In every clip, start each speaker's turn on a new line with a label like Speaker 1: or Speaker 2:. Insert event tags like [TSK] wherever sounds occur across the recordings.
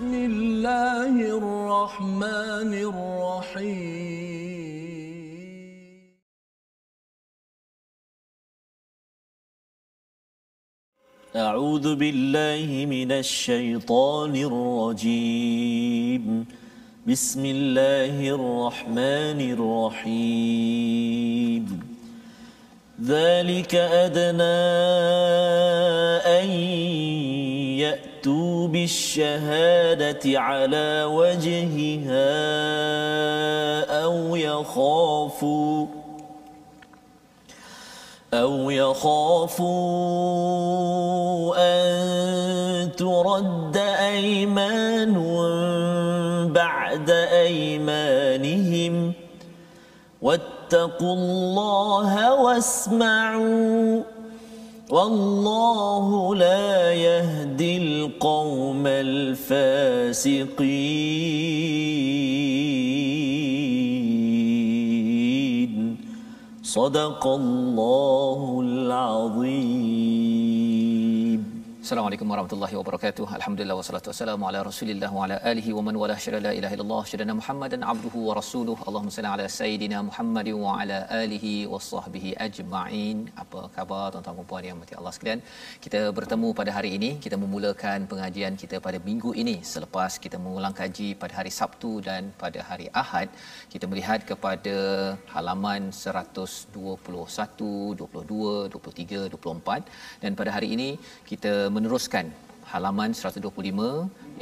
Speaker 1: بسم الله الرحمن الرحيم.
Speaker 2: أعوذ بالله من الشيطان الرجيم. بسم الله الرحمن الرحيم. ذلك أدنى أن يأتوا بالشهادة على وجهها أو يخافوا أو يخافوا أن ترد أيمان بعد أيمانهم واتقوا الله واسمعوا والله لا يهدي القوم الفاسقين. صدق الله العظيم.
Speaker 3: Assalamualaikum warahmatullahi wabarakatuh. Alhamdulillah wassalatu wassalamu ala Rasulillah wa ala alihi wa man wala syada la ilaha illallah syadana Muhammadan abduhu wa rasuluh. Allahumma salli ala sayidina Muhammad wa ala alihi wa sahbihi ajma'in. Apa khabar tuan-tuan dan puan yang mati Allah sekalian? Kita bertemu pada hari ini, kita memulakan pengajian kita pada minggu ini selepas kita mengulang kaji pada hari Sabtu dan pada hari Ahad. Kita melihat kepada halaman 121, 22, 23, 24 dan pada hari ini kita meneruskan halaman 125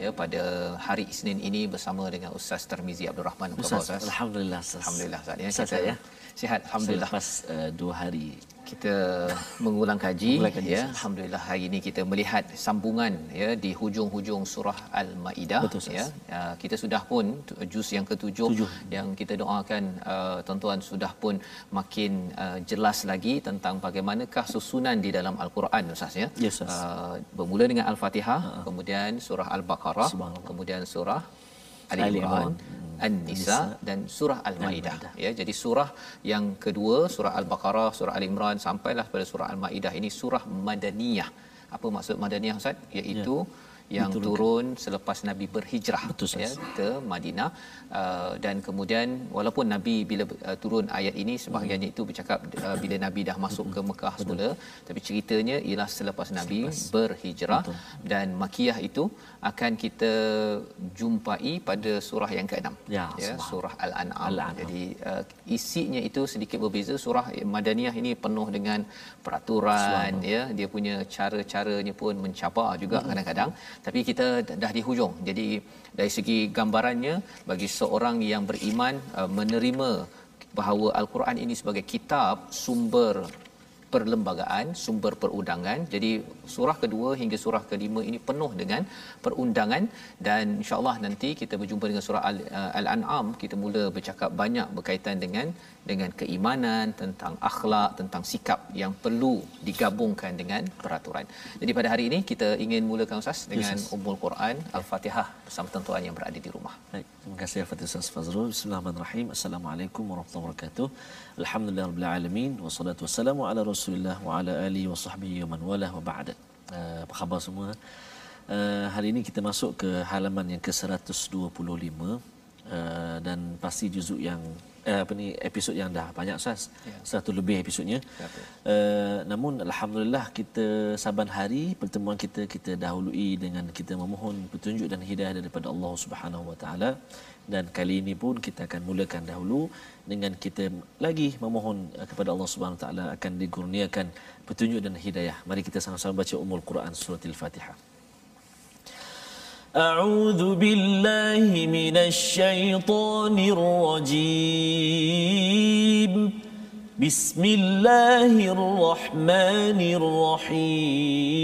Speaker 3: ya pada hari Isnin ini bersama dengan Ustaz Tarmizi Abdul Rahman.
Speaker 2: Khabar Ustaz? Alhamdulillah Ustaz.
Speaker 3: Alhamdulillah Ustaz ya.
Speaker 2: Ustaz,
Speaker 3: Kita
Speaker 2: ya.
Speaker 3: Sihat alhamdulillah.
Speaker 2: Selepas uh, dua hari
Speaker 3: Kita mengulang kaji,
Speaker 2: Mengulang kaji,
Speaker 3: ya. Alhamdulillah hari ini kita melihat sambungan ya di hujung-hujung surah Al-Maidah
Speaker 2: Betul,
Speaker 3: ya. Uh, kita sudah pun juz yang ketujuh
Speaker 2: Tujuh.
Speaker 3: yang kita doakan uh, tuan-tuan sudah pun makin uh, jelas lagi tentang bagaimanakah susunan di dalam Al-Quran Ustaz ya.
Speaker 2: Ya, Ustaz.
Speaker 3: Uh, bermula dengan Al-Fatihah, kemudian surah Al-Baqarah, kemudian surah Ali Imran, An-Nisa dan surah Al-Maidah. Ya, jadi surah yang kedua surah Al-Baqarah, surah Ali Imran sampailah pada surah Al-Maidah ini surah madaniyah. Apa maksud madaniyah Ustaz? Iaitu yang
Speaker 2: Diturunkan.
Speaker 3: turun selepas Nabi berhijrah
Speaker 2: Betul,
Speaker 3: ya ke Madinah uh, dan kemudian walaupun Nabi bila uh, turun ayat ini sebahagiannya itu bercakap uh, bila Nabi dah masuk ke Mekah semula tapi ceritanya ialah selepas Nabi berhijrah
Speaker 2: Betul.
Speaker 3: dan makiyah itu akan kita jumpai pada surah yang ke-6
Speaker 2: Ya,
Speaker 3: ya surah al-an'am.
Speaker 2: Al-An'am.
Speaker 3: jadi uh, isinya itu sedikit berbeza. Surah madaniyah ini penuh dengan peraturan ya. Dia punya cara-caranya pun mencabar juga kadang-kadang. Tapi kita dah di hujung. Jadi dari segi gambarannya bagi seorang yang beriman uh, menerima bahawa al-Quran ini sebagai kitab sumber perlembagaan sumber perundangan jadi surah kedua hingga surah kelima ini penuh dengan perundangan dan insyaallah nanti kita berjumpa dengan surah Al, uh, al-an'am kita mula bercakap banyak berkaitan dengan dengan keimanan tentang akhlak tentang sikap yang perlu digabungkan dengan peraturan jadi pada hari ini kita ingin mulakan ustaz dengan ummul quran al-fatihah bersama tuan-tuan yang berada di rumah
Speaker 2: Baik, terima kasih Al-Fatihah Ustaz Fazrul. Bismillahirrahmanirrahim. Assalamualaikum warahmatullahi wabarakatuh. Alhamdulillah rabbil alamin wassalatu wassalamu ala Rasulillah wa ala alihi wa sahbihi wa man wala wa ba'da. Uh, apa khabar semua? Uh, hari ini kita masuk ke halaman yang ke-125 uh, dan pasti juzuk yang uh, apa ni episod yang dah banyak Ustaz.
Speaker 3: Ya.
Speaker 2: Satu lebih episodnya.
Speaker 3: Betul.
Speaker 2: Uh, namun alhamdulillah kita saban hari pertemuan kita kita dahului dengan kita memohon petunjuk dan hidayah daripada Allah Subhanahu Wa Taala dan kali ini pun kita akan mulakan dahulu dengan kita lagi memohon uh, kepada Allah Subhanahu Wa Taala akan dikurniakan petunjuk dan hidayah. Mari kita sama-sama baca Ummul Quran surah Al-Fatihah. أعوذ بالله من الشيطان الرجيم بسم الله الرحمن الرحيم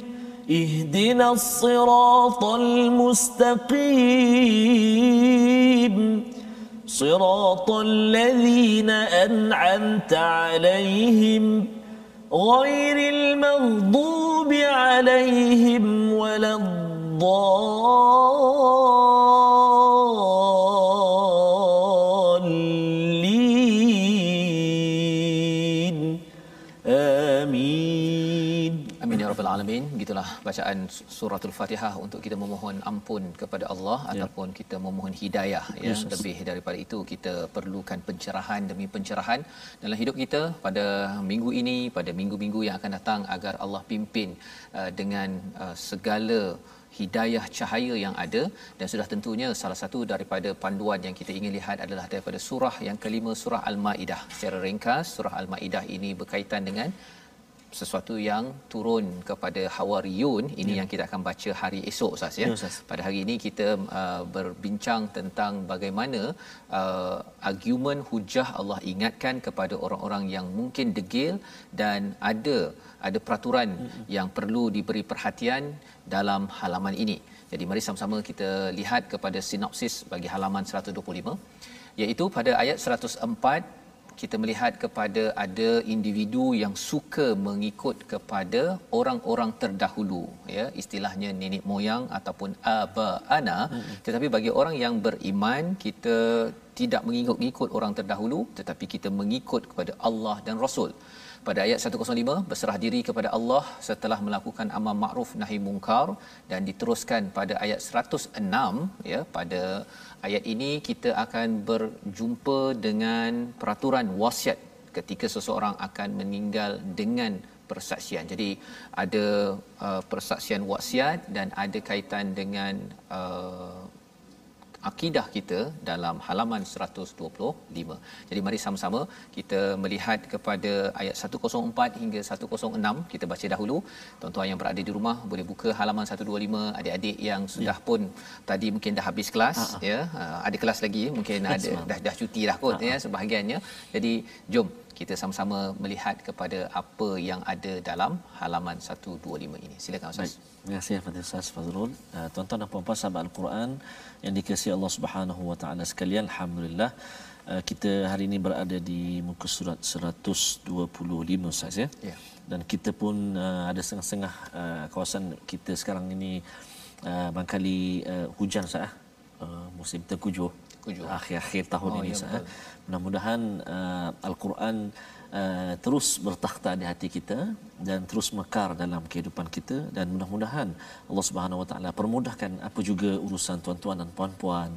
Speaker 1: اهدنا الصراط المستقيم. صراط الذين أنعمت عليهم غير المغضوب عليهم ولا الضالين. آمين.
Speaker 3: Amin ya rabbal alamin. Gitulah bacaan suratul Fatihah untuk kita memohon ampun kepada Allah ya. ataupun kita memohon hidayah ya. Yes, Lebih daripada itu kita perlukan pencerahan demi pencerahan dalam hidup kita pada minggu ini, pada minggu-minggu yang akan datang agar Allah pimpin uh, dengan uh, segala hidayah cahaya yang ada dan sudah tentunya salah satu daripada panduan yang kita ingin lihat adalah daripada surah yang kelima surah al-maidah secara ringkas surah al-maidah ini berkaitan dengan sesuatu yang turun kepada Hawariyun ini ya. yang kita akan baca hari esok Ustaz ya. ya Pada hari ini kita uh, berbincang tentang bagaimana uh, argumen hujah Allah ingatkan kepada orang-orang yang mungkin degil dan ada ada peraturan hmm. yang perlu diberi perhatian dalam halaman ini. Jadi mari sama-sama kita lihat kepada sinopsis bagi halaman 125 iaitu pada ayat 104 kita melihat kepada ada individu yang suka mengikut kepada orang-orang terdahulu ya istilahnya nenek moyang ataupun aba ana hmm. tetapi bagi orang yang beriman kita tidak mengikut-ikut orang terdahulu tetapi kita mengikut kepada Allah dan Rasul pada ayat 105 berserah diri kepada Allah setelah melakukan amal makruf nahi mungkar dan diteruskan pada ayat 106 ya pada ayat ini kita akan berjumpa dengan peraturan wasiat ketika seseorang akan meninggal dengan persaksian. Jadi ada uh, persaksian wasiat dan ada kaitan dengan uh, akidah kita dalam halaman 125. Jadi mari sama-sama kita melihat kepada ayat 104 hingga 106 kita baca dahulu. Tuan-tuan yang berada di rumah boleh buka halaman 125. Adik-adik yang sudah ya. pun tadi mungkin dah habis kelas Ha-ha. ya. Ah, ada kelas lagi mungkin ada dah dah cuti dah kot Ha-ha. ya sebahagiannya. Jadi jom kita sama-sama melihat kepada apa yang ada dalam halaman 125 ini. Silakan Ustaz. Baik.
Speaker 2: Terima kasih kepada Ustaz Fazrul. Uh, tuan-tuan dan puan-puan sahabat Al-Quran yang dikasihi Allah Subhanahu wa taala sekalian, alhamdulillah uh, kita hari ini berada di muka surat 125 Ustaz ya. ya. Dan kita pun uh, ada setengah-setengah uh, kawasan kita sekarang ini uh, barangkali uh, hujan Ustaz uh, musim terkujuh. Akhir-akhir tahun oh, ini ya, Ustaz. Mudah-mudahan uh, Al-Quran uh, terus bertakhta di hati kita dan terus mekar dalam kehidupan kita dan mudah-mudahan Allah Subhanahu Wa Taala permudahkan apa juga urusan tuan-tuan dan puan-puan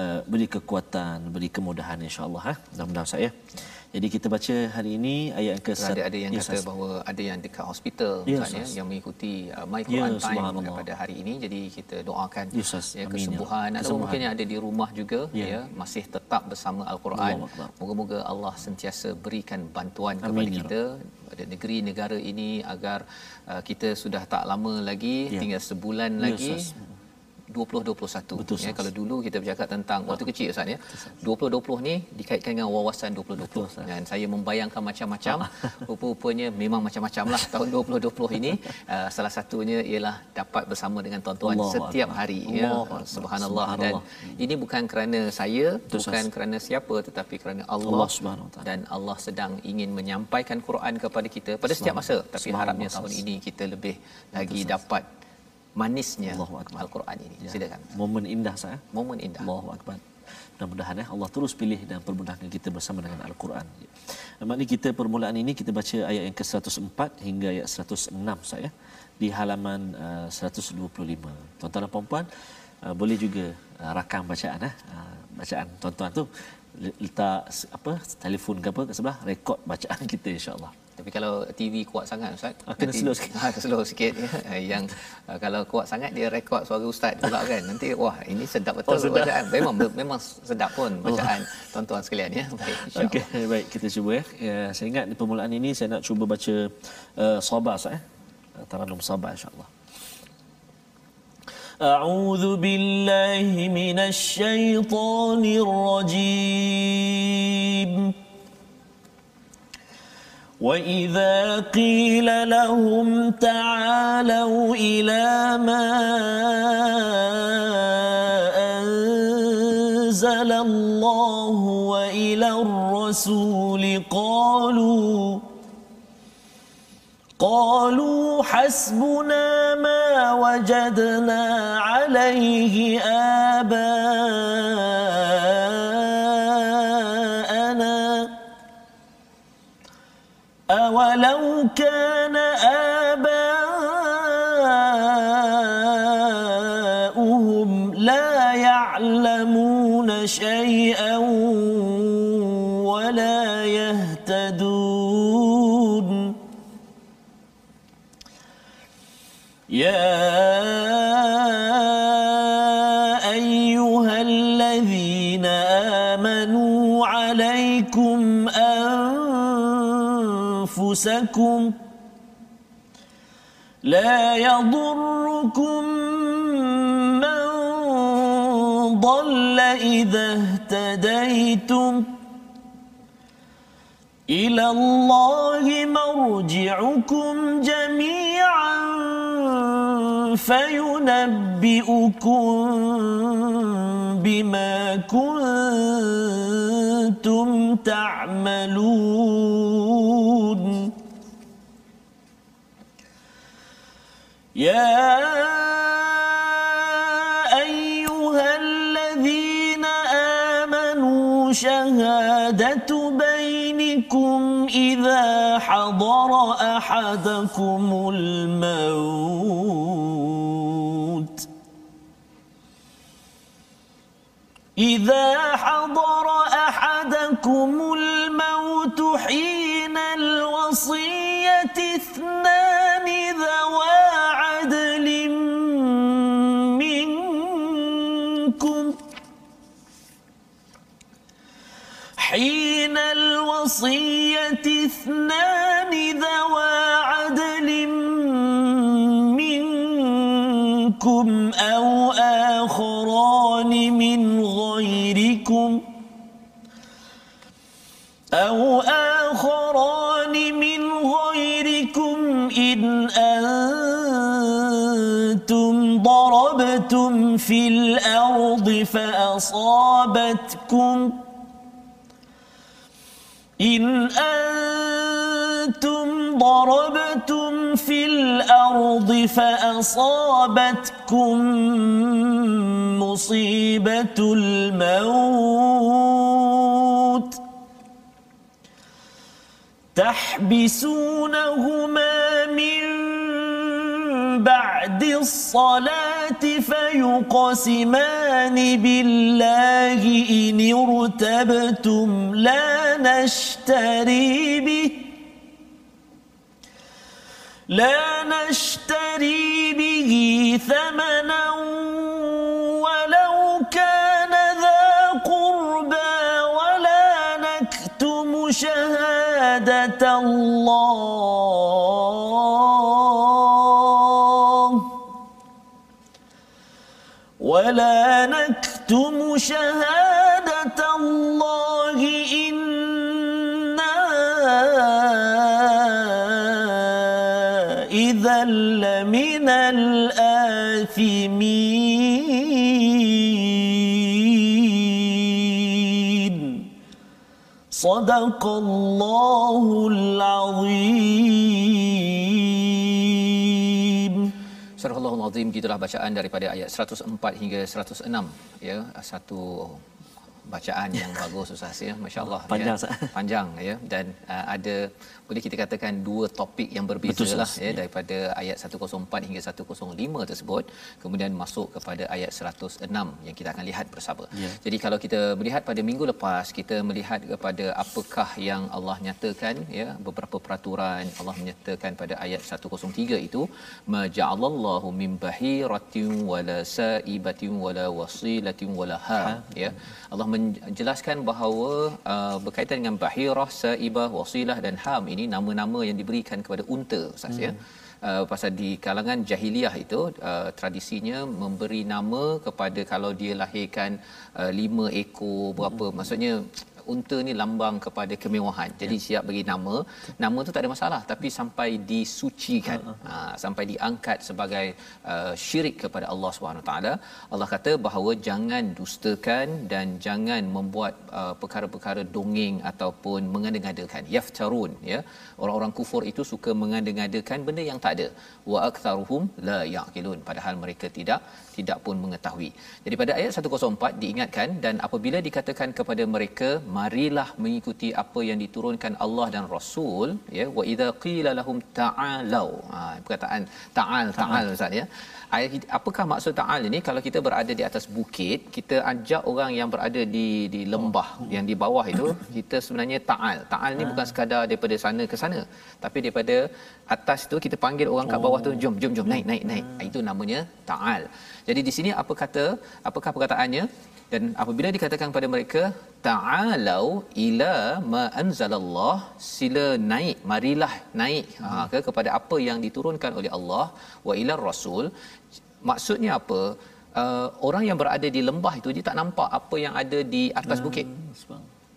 Speaker 2: uh, beri kekuatan beri kemudahan insya-Allah ha mudah-mudahan saya jadi kita baca hari ini ayat yang ke
Speaker 3: ada ada yang yes, kata bahawa ada yang dekat hospital yes, misalnya yes. yang mengikuti uh, my Quran yes, time pada hari ini jadi kita doakan yes, yes. ya kesembuhan ya. atau mungkin yang ada di rumah juga yeah. ya masih tetap bersama al-Quran moga-moga Allah sentiasa berikan bantuan Amin, kepada ya kita pada negeri negara ini agar uh, kita sudah tak lama lagi yeah. tinggal sebulan yes, lagi yes. 2021 Betul, ya kalau dulu kita bercakap tentang waktu kecil Ustaz ya. 2020 ni dikaitkan dengan wawasan 2020 Betul, dan saya membayangkan macam-macam. [LAUGHS] Rupa-rupanya memang macam-macam lah tahun 2020 ini. Uh, [LAUGHS] salah satunya ialah dapat bersama dengan tuan-tuan Allah setiap Allah. hari ya. Allah. subhanallah. Dan ini bukan kerana saya Betul, bukan sas. kerana siapa tetapi kerana Allah, Allah dan Allah sedang ingin menyampaikan Quran kepada kita pada setiap masa. Tapi harapnya tahun ini kita lebih lagi dapat manisnya Al-Quran ini. Ya. Silakan.
Speaker 2: Momen indah saya.
Speaker 3: Momen indah.
Speaker 2: Allahu akbar. Mudah-mudahan ya Allah terus pilih dan permudahkan kita bersama dengan Al-Quran. Maknanya kita permulaan ini kita baca ayat yang ke-104 hingga ayat 106 saya di halaman uh, 125. Tuan-tuan dan puan-puan uh, boleh juga uh, rakam bacaan eh. Uh, bacaan tuan-tuan tu letak apa telefon ke apa kat sebelah rekod bacaan [LAUGHS] kita insya-Allah.
Speaker 3: Tapi kalau TV kuat sangat Ustaz,
Speaker 2: ah, kena slow sikit.
Speaker 3: Ha, slow [LAUGHS] sikit ya. Yang uh, kalau kuat sangat dia rekod suara Ustaz pula kan. Nanti wah ini sedap betul oh, sedap. bacaan. Memang memang [LAUGHS] sedap pun oh. bacaan oh. tuan-tuan sekalian ya.
Speaker 2: Baik insya-Allah. [LAUGHS] Okey, baik kita cuba ya. ya. Saya ingat di permulaan ini saya nak cuba baca uh, sabar Ustaz eh. Taranum sabar insya-Allah.
Speaker 1: أعوذ بالله من الشيطان الرجيم
Speaker 2: وإذا قيل لهم تعالوا إلى ما أنزل الله وإلى الرسول قالوا قالوا حسبنا ما وجدنا عليه آباءنا كان آباؤهم لا يعلمون شيئا أنفسكم لا يضركم من ضل إذا اهتديتم إلى الله مرجعكم جميعا فينبئكم بما كنتم تعملون يا أيها الذين آمنوا شهادة بينكم إذا حضر أحدكم الموت. إذا حضر أحدكم الموت حين الوصية الوصية اثنان ذوى عدل منكم أو آخران من غيركم أو آخران من غيركم إن أنتم ضربتم في الأرض فأصابتكم إن أنتم ضربتم في الأرض فأصابتكم مصيبة الموت. تحبسونهما من بعد الصلاة فيقسمان بالله إن ارتبتم لا نشتري به لا نشتري به ثمنا ولا نكتم شهادة الله إنا إذا لمن الآثمين. صدق الله العظيم.
Speaker 3: Azim gitulah bacaan daripada ayat 104 hingga 106 ya satu bacaan yang bagus Ustaz ya masya-Allah
Speaker 4: Panjang,
Speaker 3: ya. Panjang ya dan uh, ada boleh kita katakan dua topik yang berbeza
Speaker 4: Betul,
Speaker 3: lah ya
Speaker 4: Ya.
Speaker 3: daripada ayat 104 hingga 105 tersebut kemudian masuk kepada ayat 106 yang kita akan lihat bersama.
Speaker 4: Ya.
Speaker 3: Jadi kalau kita melihat pada minggu lepas kita melihat kepada apakah yang Allah nyatakan ya beberapa peraturan Allah menyatakan pada ayat 103 itu maja'alallahu min bahiratin wala sa'ibatin wala wasilatin wala ha ya Allah menjelaskan bahawa uh, berkaitan dengan bahirah saibah wasilah dan ham ini nama-nama yang diberikan kepada unta ustaz ya. Uh, pasal di kalangan jahiliah itu uh, tradisinya memberi nama kepada kalau dia lahirkan uh, lima ekor berapa. Maksudnya unta ni lambang kepada kemewahan. Jadi
Speaker 2: Ya.
Speaker 3: siap bagi nama. Nama tu tak ada masalah tapi sampai disucikan. Ha, sampai diangkat sebagai uh, syirik kepada Allah Subhanahu taala. Allah kata bahawa jangan dustakan dan jangan membuat uh, perkara-perkara dongeng ataupun mengada-ngadakan. Yaftarun ya. Orang-orang kufur itu suka mengada-ngadakan benda yang tak ada. Wa aktsaruhum la yaqilun padahal mereka tidak tidak pun mengetahui. Jadi pada ayat 104 diingatkan dan apabila dikatakan kepada mereka marilah mengikuti apa yang diturunkan Allah dan Rasul ya wa idza qila lahum ta'alu. Ha perkataan ta'al ta'al Ustaz ya. Apakah maksud ta'al ini kalau kita berada di atas bukit kita ajak orang yang berada di di lembah yang di bawah itu kita sebenarnya ta'al. Ta'al ni bukan sekadar daripada sana ke sana tapi daripada atas tu kita panggil orang kat bawah tu jom jom jom naik naik naik. Itu namanya ta'al. Jadi di sini apa kata apakah perkataannya dan apabila dikatakan kepada mereka ta'alau ila ma anzalallah sila naik marilah naik ha, ke kepada apa yang diturunkan oleh Allah wa ila rasul. Maksudnya apa? Uh, orang yang berada di lembah itu dia tak nampak apa yang ada di atas bukit.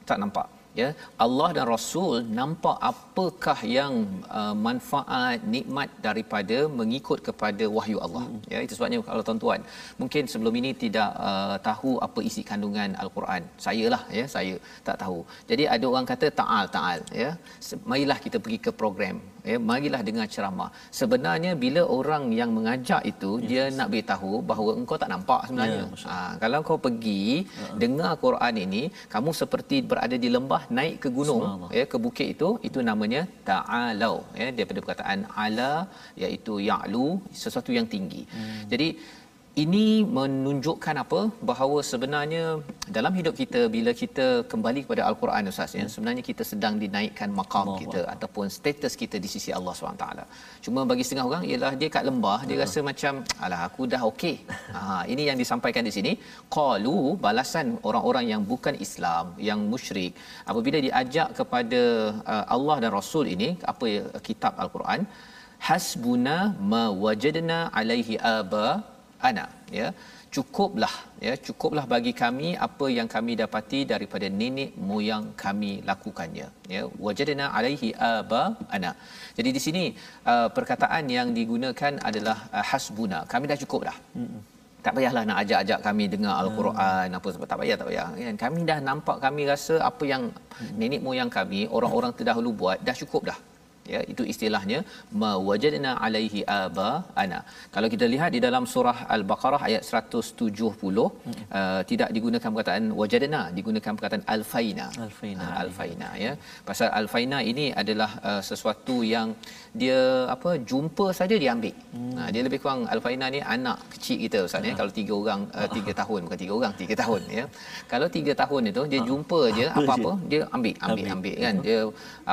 Speaker 3: tak nampak ya Allah dan Rasul nampak apakah yang uh, manfaat nikmat daripada mengikut kepada wahyu Allah. Ya itu sebabnya kalau tuan-tuan mungkin sebelum ini tidak uh, tahu apa isi kandungan al-Quran. Saya lah ya saya tak tahu. Jadi ada orang kata taal taal ya. Marilah kita pergi ke program ya marilah dengar ceramah sebenarnya bila orang yang mengajak itu yes. dia nak beritahu bahawa engkau tak nampak sebenarnya
Speaker 2: Ya,
Speaker 3: ha, kalau kau pergi uh-huh. dengar Quran ini kamu seperti berada di lembah naik ke gunung ya ke bukit itu itu namanya ta'alau ya daripada perkataan ala iaitu ya'lu sesuatu yang tinggi hmm. jadi ini menunjukkan apa? Bahawa sebenarnya dalam hidup kita bila kita kembali kepada al-Quran ustaz ya sebenarnya kita sedang dinaikkan makam
Speaker 2: Allah
Speaker 3: kita ataupun status kita di sisi Allah SWT. Cuma bagi setengah orang ialah dia kat lembah dia rasa macam alah aku dah okey. Ha ini yang disampaikan di sini. Qalu balasan orang-orang yang bukan Islam yang musyrik apabila diajak kepada uh, Allah dan Rasul ini apa kitab al-Quran? Hasbuna ma wajadna alaihi aba ana ya. Cukuplah ya. Cukuplah bagi kami apa yang kami dapati daripada nenek moyang kami lakukannya ya. Wajadna alaihi aba ana. Jadi di sini uh, perkataan yang digunakan adalah uh, hasbuna. Kami dah cukup dah tak payahlah nak ajak-ajak kami dengar al-Quran apa sebab tak payah tak payah. Kan? Kami dah nampak kami rasa apa yang nenek moyang kami orang-orang terdahulu buat dah cukup dah ya itu istilahnya mawajadna alaihi aba ana kalau kita lihat di dalam surah al-baqarah ayat 170 hmm. uh, tidak digunakan perkataan wajadna digunakan perkataan alfaina
Speaker 2: Alfaina.
Speaker 3: uh, alfaina ya. Pasal alfaina ini adalah uh, sesuatu yang dia apa jumpa saja dia ambil. Hmm. uh, dia lebih kurang alfaina ni anak kecil kita ustaz ya. Kalau tiga orang uh, tiga tahun bukan tiga orang tiga tahun ya. Kalau tiga tahun itu dia jumpa je apa-apa dia ambil ambil ambil. kan. Dia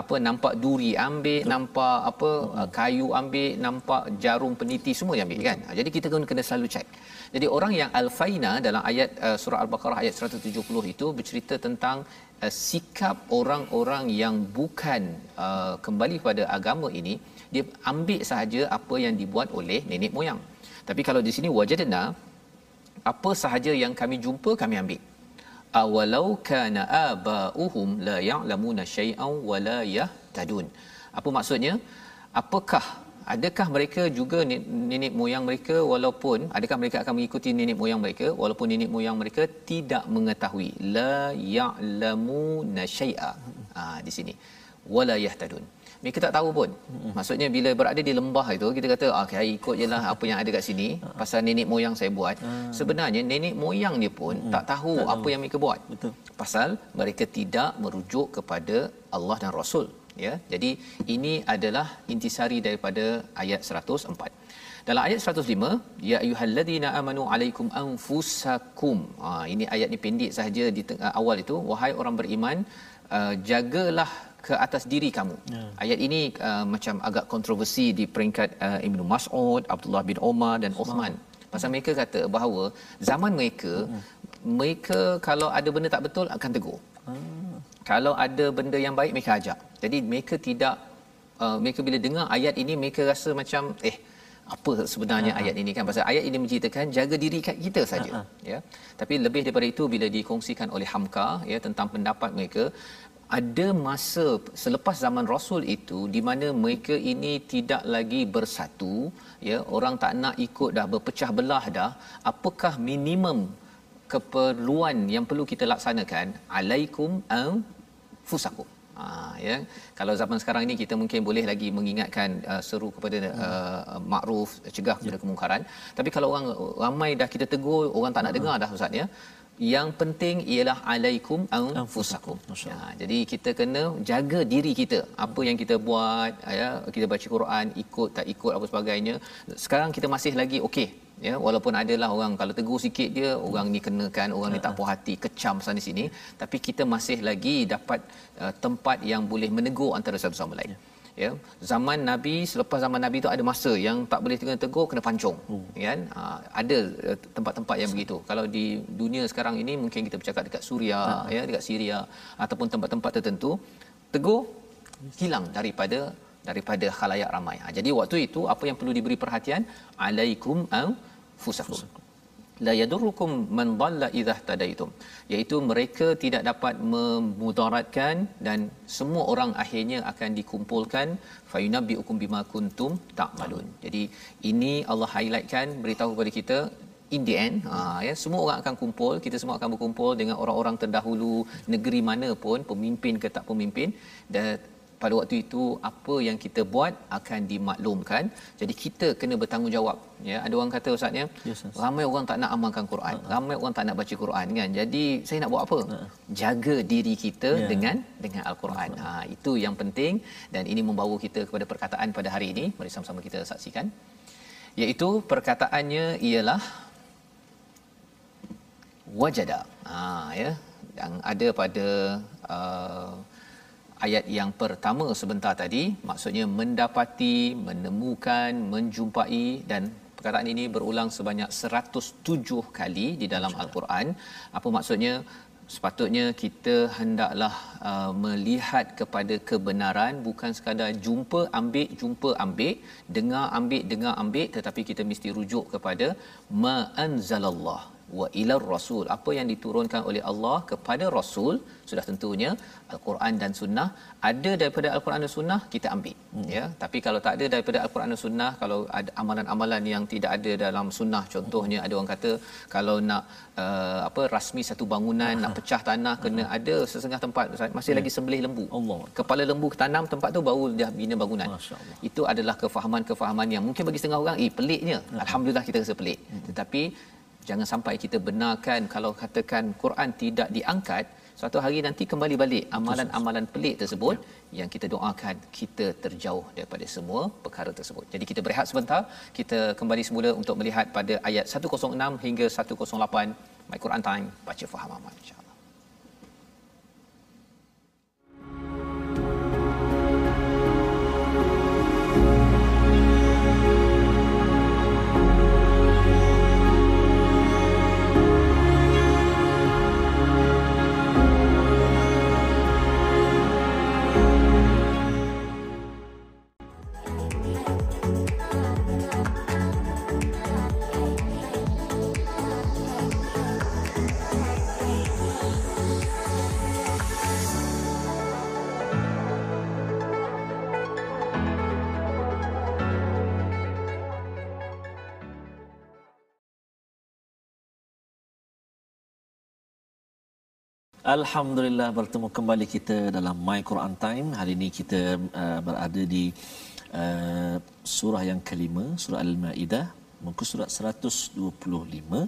Speaker 3: apa nampak duri ambil nampak apa uh, kayu ambil nampak jarum peniti semua dia ambil kan? Ha, jadi kita kena kena selalu check. Jadi orang yang alfaina dalam ayat uh, surah al-baqarah ayat 170 itu bercerita tentang uh, sikap orang-orang yang bukan uh, kembali kepada agama ini dia ambil sahaja apa yang dibuat oleh nenek moyang. Tapi kalau di sini wajadna apa sahaja yang kami jumpa kami ambil. Awalau kana abauhum la ya'lamuna syai'an wa la yahtadun apa maksudnya? Apakah adakah mereka juga ne- nenek moyang mereka walaupun adakah mereka akan mengikuti nenek moyang mereka walaupun nenek moyang mereka tidak mengetahui? La ya'lamuna syai'a. Ha, di sini. Wala yahtadun. Mereka tak tahu pun. Maksudnya bila berada di lembah itu kita kata ah okay, ikut je lah apa yang ada kat sini pasal nenek moyang saya buat. Sebenarnya nenek moyang dia pun tak tahu apa yang mereka buat.
Speaker 2: Betul.
Speaker 3: pasal mereka tidak merujuk kepada Allah dan Rasul ya jadi ini adalah intisari daripada ayat 104 dalam ayat 105 ya ayyuhallazina amanu alaikum anfusakum ha, ini ayat ni pendek sahaja di tengah awal itu wahai orang beriman uh, jagalah ke atas diri kamu. Ya. Ayat ini uh, macam agak kontroversi di peringkat uh, Ibnu Mas'ud, Abdullah bin Omar dan Uthman. Pasal mereka kata bahawa zaman mereka hmm. mereka kalau ada benda tak betul akan tegur. Hmm. Kalau ada benda yang baik mereka ajak. Jadi mereka tidak uh, mereka bila dengar ayat ini mereka rasa macam eh apa sebenarnya uh-huh. ayat ini kan pasal ayat ini menceritakan jaga diri kita saja uh-huh. ya tapi lebih daripada itu bila dikongsikan oleh Hamka ya tentang pendapat mereka ada masa selepas zaman rasul itu di mana mereka ini tidak lagi bersatu ya orang tak nak ikut dah berpecah belah dah apakah minimum keperluan yang perlu kita laksanakan alaikum anfusakum Ha, ya kalau zaman sekarang ini kita mungkin boleh lagi mengingatkan uh, seru kepada uh, makruf cegah kepada ya. kemungkaran tapi kalau orang ramai dah kita tegur orang tak nak hmm. dengar dah ustaz ya yang penting ialah alaikum anfusakum. Ya, jadi kita kena jaga diri kita. Apa yang kita buat, ya, kita baca Quran, ikut tak ikut apa sebagainya. Sekarang kita masih lagi okey. Ya, walaupun adalah orang kalau tegur sikit dia, orang ni kenakan, orang ni tak puas hati, kecam sana sini, tapi kita masih lagi dapat uh, tempat yang boleh menegur antara satu sama lain. Ya. Ya zaman nabi selepas zaman nabi itu ada masa yang tak boleh tinggal tegur kena pancung. Hmm. kan? Ha, ada uh, tempat-tempat yang begitu. Kalau di dunia sekarang ini mungkin kita bercakap dekat Suria hmm. ya dekat Syria ataupun tempat-tempat tertentu tegur hilang daripada daripada khalayak ramai. Ha, jadi waktu itu apa yang perlu diberi perhatian? Alaikum anfusakum la yadurrukum man dhalla idza tadaitum iaitu mereka tidak dapat memudaratkan dan semua orang akhirnya akan dikumpulkan fayunabbiukum bima kuntum ta'malun. Jadi ini Allah highlightkan beritahu kepada kita in the end ha, ya semua orang akan kumpul kita semua akan berkumpul dengan orang-orang terdahulu negeri mana pun pemimpin ke tak pemimpin dan pada waktu itu apa yang kita buat akan dimaklumkan jadi kita kena bertanggungjawab ya ada orang kata ustaznya yes, yes. ramai orang tak nak amalkan Quran uh-huh. ramai orang tak nak baca Quran kan jadi saya nak buat apa uh-huh. jaga diri kita yeah. dengan dengan al-Quran uh-huh. ha itu yang penting dan ini membawa kita kepada perkataan pada hari ini mari sama-sama kita saksikan iaitu perkataannya ialah wajada ha ya yang ada pada uh, ayat yang pertama sebentar tadi maksudnya mendapati menemukan menjumpai dan perkataan ini berulang sebanyak 107 kali di dalam al-Quran. Apa maksudnya? Sepatutnya kita hendaklah uh, melihat kepada kebenaran bukan sekadar jumpa ambil jumpa ambil dengar ambil dengar ambil tetapi kita mesti rujuk kepada ma anzalallah wa ila rasul apa yang diturunkan oleh Allah kepada rasul sudah tentunya al-Quran dan sunnah ada daripada al-Quran dan sunnah kita ambil hmm. ya tapi kalau tak ada daripada al-Quran dan sunnah kalau ada amalan-amalan yang tidak ada dalam sunnah contohnya hmm. ada orang kata kalau nak uh, apa rasmi satu bangunan nak pecah tanah kena hmm. ada sesengah tempat masih yeah. lagi sembelih lembu Allah kepala lembu tanam tempat tu baru dia bina bangunan itu adalah kefahaman-kefahaman yang mungkin bagi setengah orang eh peliknya hmm. alhamdulillah kita rasa pelik hmm. tetapi jangan sampai kita benarkan kalau katakan Quran tidak diangkat suatu hari nanti kembali balik amalan-amalan pelik tersebut ya. yang kita doakan kita terjauh daripada semua perkara tersebut. Jadi kita berehat sebentar, kita kembali semula untuk melihat pada ayat 106 hingga 108 My Quran Time baca faham amal insya
Speaker 2: Alhamdulillah bertemu kembali kita dalam My Quran Time. Hari ini kita uh, berada di uh, surah yang kelima, surah Al-Maidah, muka surat 125, uh,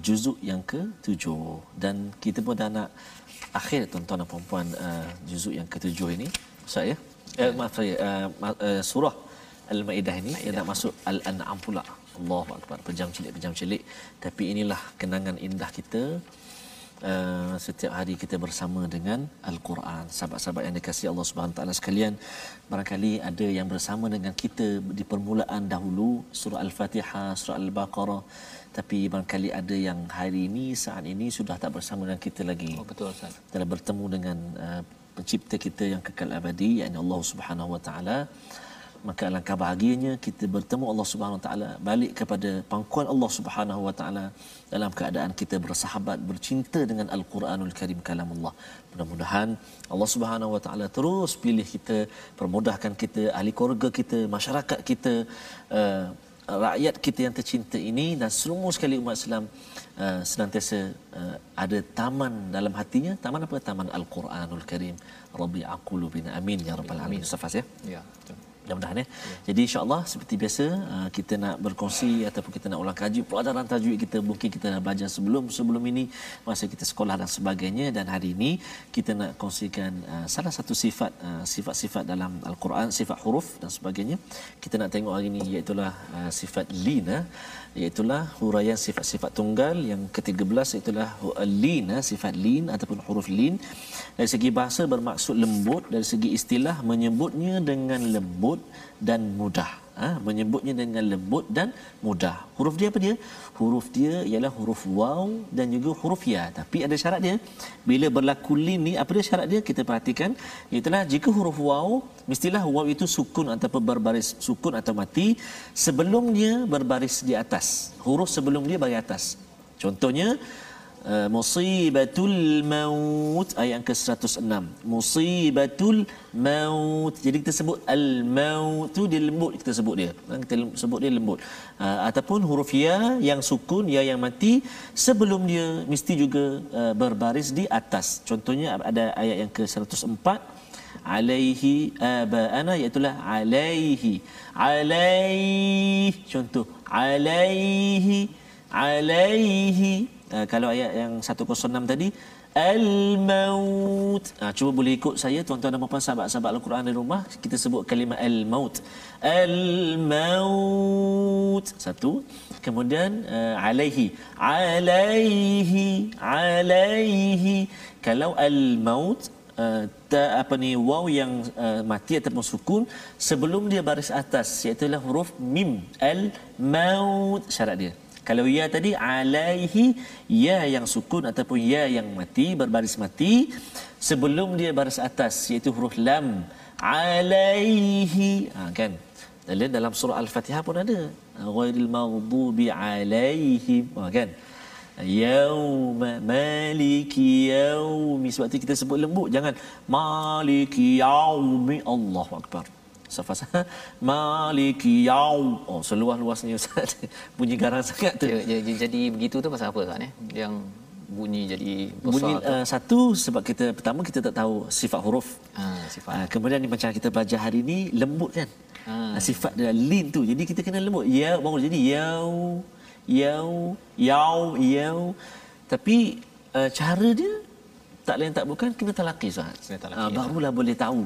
Speaker 2: juzuk yang ke-7 dan kita pun dah nak akhir tuan-tuan dan puan-puan uh, juzuk yang ke-7 ini. Ustaz ya? Eh, maaf saya, uh, uh, surah Al-Maidah ini yang nak masuk Al-An'am pula. Allahu akbar, pejam celik pejam celik. Tapi inilah kenangan indah kita uh, setiap hari kita bersama dengan Al-Quran. Sahabat-sahabat yang dikasihi Allah Subhanahu taala sekalian, barangkali ada yang bersama dengan kita di permulaan dahulu surah Al-Fatihah, surah Al-Baqarah, tapi barangkali ada yang hari ini saat ini sudah tak bersama dengan kita lagi.
Speaker 3: Oh betul Ustaz.
Speaker 2: Telah bertemu dengan uh, pencipta kita yang kekal abadi yakni Allah Subhanahu wa taala maka alangkah bahagianya kita bertemu Allah Subhanahu Wa Taala balik kepada pangkuan Allah Subhanahu Wa Taala dalam keadaan kita bersahabat bercinta dengan Al-Quranul Karim kalam Allah. Mudah-mudahan Allah Subhanahu Wa Taala terus pilih kita, permudahkan kita, ahli keluarga kita, masyarakat kita, uh, rakyat kita yang tercinta ini dan semua sekali umat Islam uh, senantiasa uh, ada taman dalam hatinya. Taman apa? Taman Al-Quranul Karim. Rabi'a qulubina. Amin ya rabbal alamin. Ustaz ya.
Speaker 3: Ya, betul.
Speaker 2: Mudah-mudahan ya. Jadi insya-Allah seperti biasa uh, kita nak berkongsi ataupun kita nak ulang kaji pelajaran tajwid kita mungkin kita dah belajar sebelum sebelum ini masa kita sekolah dan sebagainya dan hari ini kita nak kongsikan uh, salah satu sifat uh, sifat-sifat dalam al-Quran sifat huruf dan sebagainya. Kita nak tengok hari ini iaitu sifat lina iaitulah huraian sifat-sifat tunggal yang ke-13 iaitulah lin sifat lin ataupun huruf lin. Dari segi bahasa bermaksud lembut dari segi istilah menyebutnya dengan lembut dan mudah ha, menyebutnya dengan lembut dan mudah. Huruf dia apa dia? Huruf dia ialah huruf waw dan juga huruf ya. Tapi ada syarat dia. Bila berlaku lin ni apa dia syarat dia? Kita perhatikan. Itulah jika huruf waw mestilah waw itu sukun ataupun berbaris sukun atau mati sebelum dia berbaris di atas. Huruf sebelum dia baris atas. Contohnya Uh, musibatul maut ayat ke-106 musibatul maut. Jadi kita sebut al maut tu dia lembut kita sebut dia. Ha, kita sebut dia lembut. Uh, ataupun huruf ya yang sukun ya yang mati sebelum dia mesti juga berbaris di atas. Contohnya ada ayat yang ke-104 alaihi abaana iaitu alaihi. Alaihi. Contoh alaihi. Alaihi uh, kalau ayat yang 106 tadi al maut uh, cuba boleh ikut saya tuan-tuan dan puan sahabat-sahabat al-Quran di rumah kita sebut kalimah al maut al maut satu. Kemudian uh, alaihi. Alaihi. Alaihi. Kalau al maut uh, ta, apa ni waw yang uh, mati ataupun sukun sebelum dia baris atas iaitu huruf mim. Al maut syarat dia kalau ya tadi alaihi ya yang sukun ataupun ya yang mati berbaris mati sebelum dia baris atas iaitu huruf lam alaihi. Ha, kan? Dan dalam surah al-fatihah pun ada. Ghairil maghdubi alaihim. Ha, kan? Yauma maliki yaumi. Sebab tu kita sebut lembut jangan. Maliki yaumi Allahu akbar Safas [LAUGHS] Maliki Yau Oh seluas-luasnya Ustaz [LAUGHS] Bunyi garang sangat tu
Speaker 3: Ya, ya, ya, jadi begitu tu pasal apa Ustaz eh? Yang bunyi jadi besar
Speaker 2: Bunyi uh, satu sebab kita pertama kita tak tahu sifat huruf.
Speaker 3: Ah, sifat.
Speaker 2: Uh, kemudian ni macam kita belajar hari ni lembut kan. Uh, sifat dia lin tu. Jadi kita kena lembut. Ya baru jadi yau yau yau yau. Tapi uh, cara dia tak lain tak bukan kena Ustaz.
Speaker 3: Kena talaqi,
Speaker 2: Uh,
Speaker 3: ya.
Speaker 2: barulah boleh tahu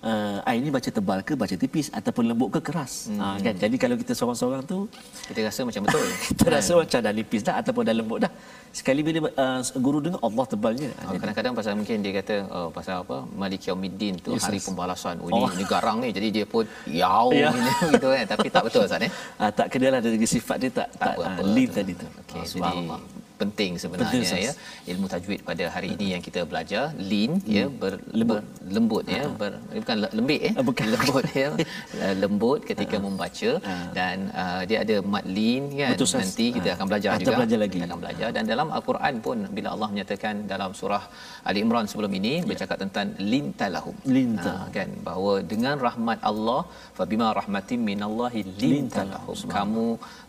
Speaker 2: uh, ai ni baca tebal ke baca tipis ataupun lembut ke keras. Hmm. Uh, kan. Jadi kalau kita seorang-seorang tu
Speaker 3: Kita rasa macam betul. [LAUGHS]
Speaker 2: kita rasa macam dah nipis dah ataupun dah lembut dah. Sekali bila uh, guru dengar Allah tebalnya.
Speaker 3: Oh, kadang-kadang pasal mungkin dia kata oh, pasal apa Malik Yaumiddin tu
Speaker 2: Yes,
Speaker 3: hari
Speaker 2: yes.
Speaker 3: pembalasan. Oh,
Speaker 2: Oh.
Speaker 3: ini, ini garang ni. Jadi dia pun yau [LAUGHS]
Speaker 2: Ya.
Speaker 3: gitu kan. Tapi tak betul Ustaz eh.
Speaker 2: Ah, tak kenalah dari sifat dia tak tak,
Speaker 3: apa-apa
Speaker 2: ah, lean
Speaker 3: tu.
Speaker 2: tadi tu.
Speaker 3: Okey,
Speaker 2: Ah,
Speaker 3: jadi. Penting sebenarnya
Speaker 2: Penting,
Speaker 3: ya. Ilmu tajwid pada hari ini yang kita belajar lean ya ber,
Speaker 2: Lembut.
Speaker 3: ber, lembut ya ber, eh, bukan le- lembik ya
Speaker 2: bukan.
Speaker 3: lembut ya. [LAUGHS] Eh, lembut ketika membaca. Dan uh, dia ada mad lean kan.
Speaker 2: Betul,
Speaker 3: nanti kita akan belajar
Speaker 2: kita
Speaker 3: juga.
Speaker 2: Belajar lagi.
Speaker 3: kita akan belajar. Dan dalam al-Quran pun bila Allah menyatakan dalam surah Ali Imran sebelum ini bercakap tentang lintalahum.
Speaker 2: Linta.
Speaker 3: Ah, kan bahawa dengan rahmat Allah fabima rahmatin minallahi lintalahum. Kamu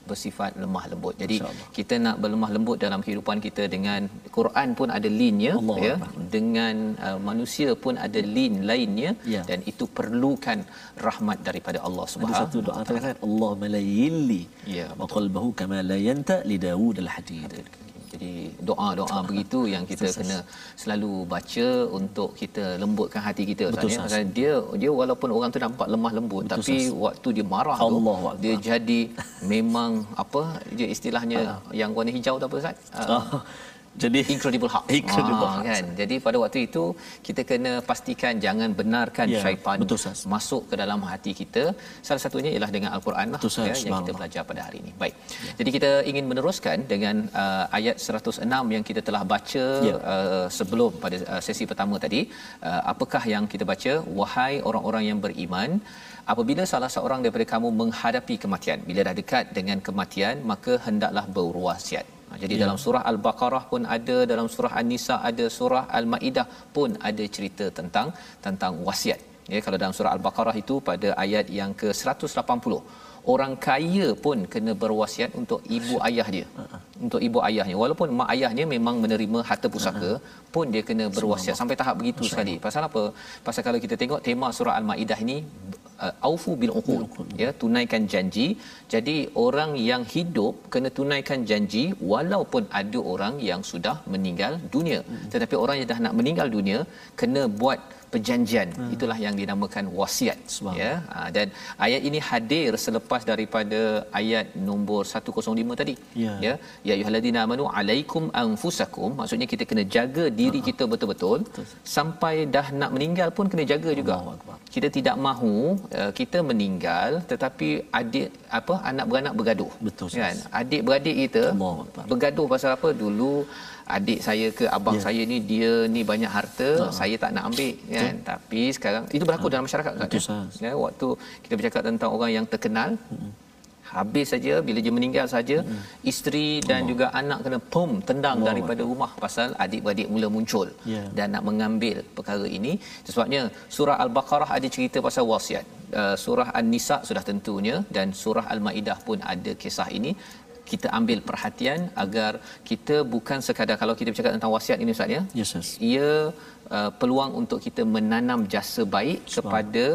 Speaker 3: bersifat lemah lembut. Jadi
Speaker 2: InsyaAllah.
Speaker 3: kita nak berlemah lembut dalam kehidupan kita dengan Quran pun ada linnya
Speaker 2: Allah
Speaker 3: ya
Speaker 2: Akbar.
Speaker 3: dengan uh, manusia pun ada lin lainnya
Speaker 2: Ya.
Speaker 3: dan itu perlukan rahmat daripada Allah
Speaker 2: Ada
Speaker 3: Subhanahu
Speaker 2: satu doa terkait Allah malayili
Speaker 3: Ya,
Speaker 2: wa qalbahu kama la yanta li Daud al-hadid.
Speaker 3: Jadi doa-doa begitu yang kita kena selalu baca untuk kita lembutkan hati kita
Speaker 2: Betul,
Speaker 3: Ustaz ya.
Speaker 2: Ustaz.
Speaker 3: Dia dia walaupun orang tu nampak lemah lembut
Speaker 2: Betul,
Speaker 3: tapi
Speaker 2: Ustaz.
Speaker 3: waktu dia marah
Speaker 2: Allahu
Speaker 3: tu
Speaker 2: Akbar.
Speaker 3: dia jadi memang apa dia istilahnya yang warna hijau tu apa Ustaz? Uh,
Speaker 2: Ah, Jadi
Speaker 3: incredible haq.
Speaker 2: Incredible
Speaker 3: Ah,
Speaker 2: haq.
Speaker 3: kan. Jadi pada waktu itu kita kena pastikan jangan benarkan
Speaker 2: Ya,
Speaker 3: syaitan
Speaker 2: betul,
Speaker 3: masuk ke dalam hati kita. Salah satunya ialah dengan al-Quran lah
Speaker 2: Betul,
Speaker 3: ya, yang kita belajar pada hari ini. Baik. Jadi kita ingin meneruskan dengan uh, ayat 106 yang kita telah baca
Speaker 2: Ya.
Speaker 3: uh, sebelum pada uh, sesi pertama tadi. Uh, apakah yang kita baca? Wahai orang-orang yang beriman, apabila salah seorang daripada kamu menghadapi kematian, bila dah dekat dengan kematian, maka hendaklah berwasiat. Ha, Jadi
Speaker 2: Ya.
Speaker 3: dalam surah Al-Baqarah pun ada, dalam surah An-Nisa ada, surah Al-Maidah pun ada cerita tentang tentang wasiat. Ya, kalau dalam surah Al-Baqarah itu pada ayat yang ke-180, orang kaya pun kena berwasiat untuk ibu ayah dia. Untuk ibu ayahnya. Walaupun mak ayahnya memang menerima harta pusaka, pun dia kena berwasiat. Sampai tahap begitu sekali. Pasal apa? Pasal kalau kita tengok tema surah Al-Maidah ini uh, aufu bil uqud ya tunaikan janji. Jadi orang yang hidup kena tunaikan janji walaupun ada orang yang sudah meninggal dunia. Tetapi orang yang dah nak meninggal dunia kena buat perjanjian. Itulah yang dinamakan wasiat ya. Ha, dan ayat ini hadir selepas daripada ayat nombor 105 tadi
Speaker 2: Ya.
Speaker 3: ya. Ya ayyuhallazina amanu alaikum anfusakum. Maksudnya kita kena jaga diri kita betul-betul. Sampai dah nak meninggal pun kena jaga juga.
Speaker 2: Allahu Akbar.
Speaker 3: kita tidak mahu uh, kita meninggal tetapi adik apa anak beranak bergaduh.
Speaker 2: Betul,
Speaker 3: kan? Adik beradik kita
Speaker 2: Akbar.
Speaker 3: bergaduh pasal apa? Dulu adik saya ke abang
Speaker 2: Ya.
Speaker 3: saya ni dia ni banyak harta saya tak nak ambil kan? Tapi sekarang itu berlaku dalam masyarakat kan
Speaker 2: Betul,
Speaker 3: ya? Waktu kita bercakap tentang orang yang terkenal habis saja bila dia meninggal saja isteri dan juga anak kena pom tendang
Speaker 2: Allah.
Speaker 3: daripada rumah pasal adik-beradik mula muncul
Speaker 2: Ya.
Speaker 3: dan nak mengambil perkara ini. Sebabnya surah al-baqarah ada cerita pasal wasiat. Uh, surah an-nisa sudah tentunya dan surah al-maidah pun ada kisah ini kita ambil perhatian agar kita bukan sekadar kalau kita bercakap tentang wasiat ini Ustaz ya
Speaker 2: Yes, yes.
Speaker 3: ia uh, peluang untuk kita menanam jasa baik kepada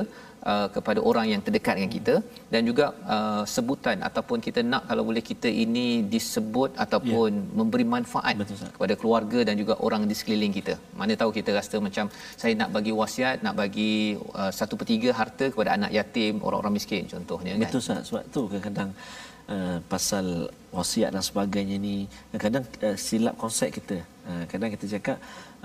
Speaker 3: uh, kepada orang yang terdekat dengan kita dan juga uh, sebutan ataupun kita nak kalau boleh kita ini disebut ataupun memberi manfaat
Speaker 2: Betul,
Speaker 3: kepada keluarga dan juga orang di sekeliling kita. Mana tahu kita rasa macam saya nak bagi wasiat, nak bagi uh, satu per tiga harta kepada anak yatim, orang-orang miskin contohnya kan.
Speaker 2: Betul Ustaz. Sebab tu kadang-kadang uh, pasal wasiat dan sebagainya ni kadang-kadang uh, silap konsep kita. Uh, kadang kita cakap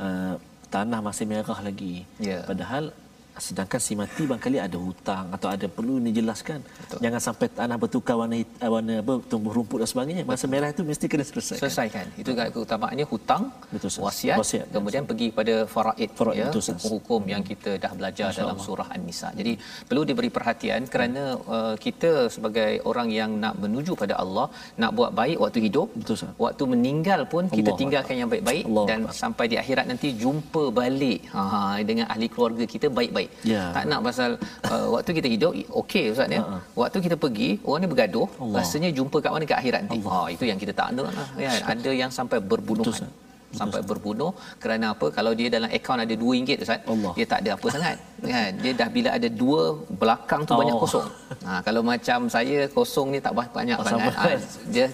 Speaker 2: uh, tanah masih merah lagi.
Speaker 3: Ya.
Speaker 2: Padahal sedangkan si mati barangkali ada hutang atau ada perlu dijelaskan.
Speaker 3: Betul.
Speaker 2: Jangan sampai tanah bertukar warna hit- uh, warna apa tumbuh rumput dan sebagainya. Masa merah itu mesti kena selesaikan.
Speaker 3: selesaikan. Itu kan keutamaannya hutang,
Speaker 2: Betul,
Speaker 3: wasiat,
Speaker 2: Wasiat,
Speaker 3: kemudian pergi kepada faraid,
Speaker 2: Faraid,
Speaker 3: ya,
Speaker 2: betul,
Speaker 3: hukum-hukum yang kita dah belajar dalam surah An-Nisa. Jadi perlu diberi perhatian kerana uh, kita sebagai orang yang nak menuju pada Allah, nak buat baik waktu hidup,
Speaker 2: Betul,
Speaker 3: waktu meninggal pun kita tinggalkan yang baik-baik
Speaker 2: Allahu
Speaker 3: dan
Speaker 2: Akbar.
Speaker 3: sampai di akhirat nanti jumpa balik ha, dengan ahli keluarga kita baik-baik.
Speaker 2: Ya.
Speaker 3: Tak nak pasal uh, waktu kita hidup okey ustaz ya.
Speaker 2: Ha-ha.
Speaker 3: Waktu kita pergi orang ni bergaduh,
Speaker 2: Allah.
Speaker 3: rasanya jumpa kat mana kat akhirat nanti. Ha itu yang kita tak nak lah. Kan? Ada yang sampai berbunuhan.
Speaker 2: Betul,
Speaker 3: sampai berbunuh kerana apa kalau dia dalam akaun ada RM2 ustaz
Speaker 2: Allah.
Speaker 3: dia tak ada apa sangat kan dia dah bila ada dua belakang tu
Speaker 2: Oh.
Speaker 3: banyak kosong ha kalau macam saya kosong ni tak banyak
Speaker 2: Oh,
Speaker 3: sangat ha, dia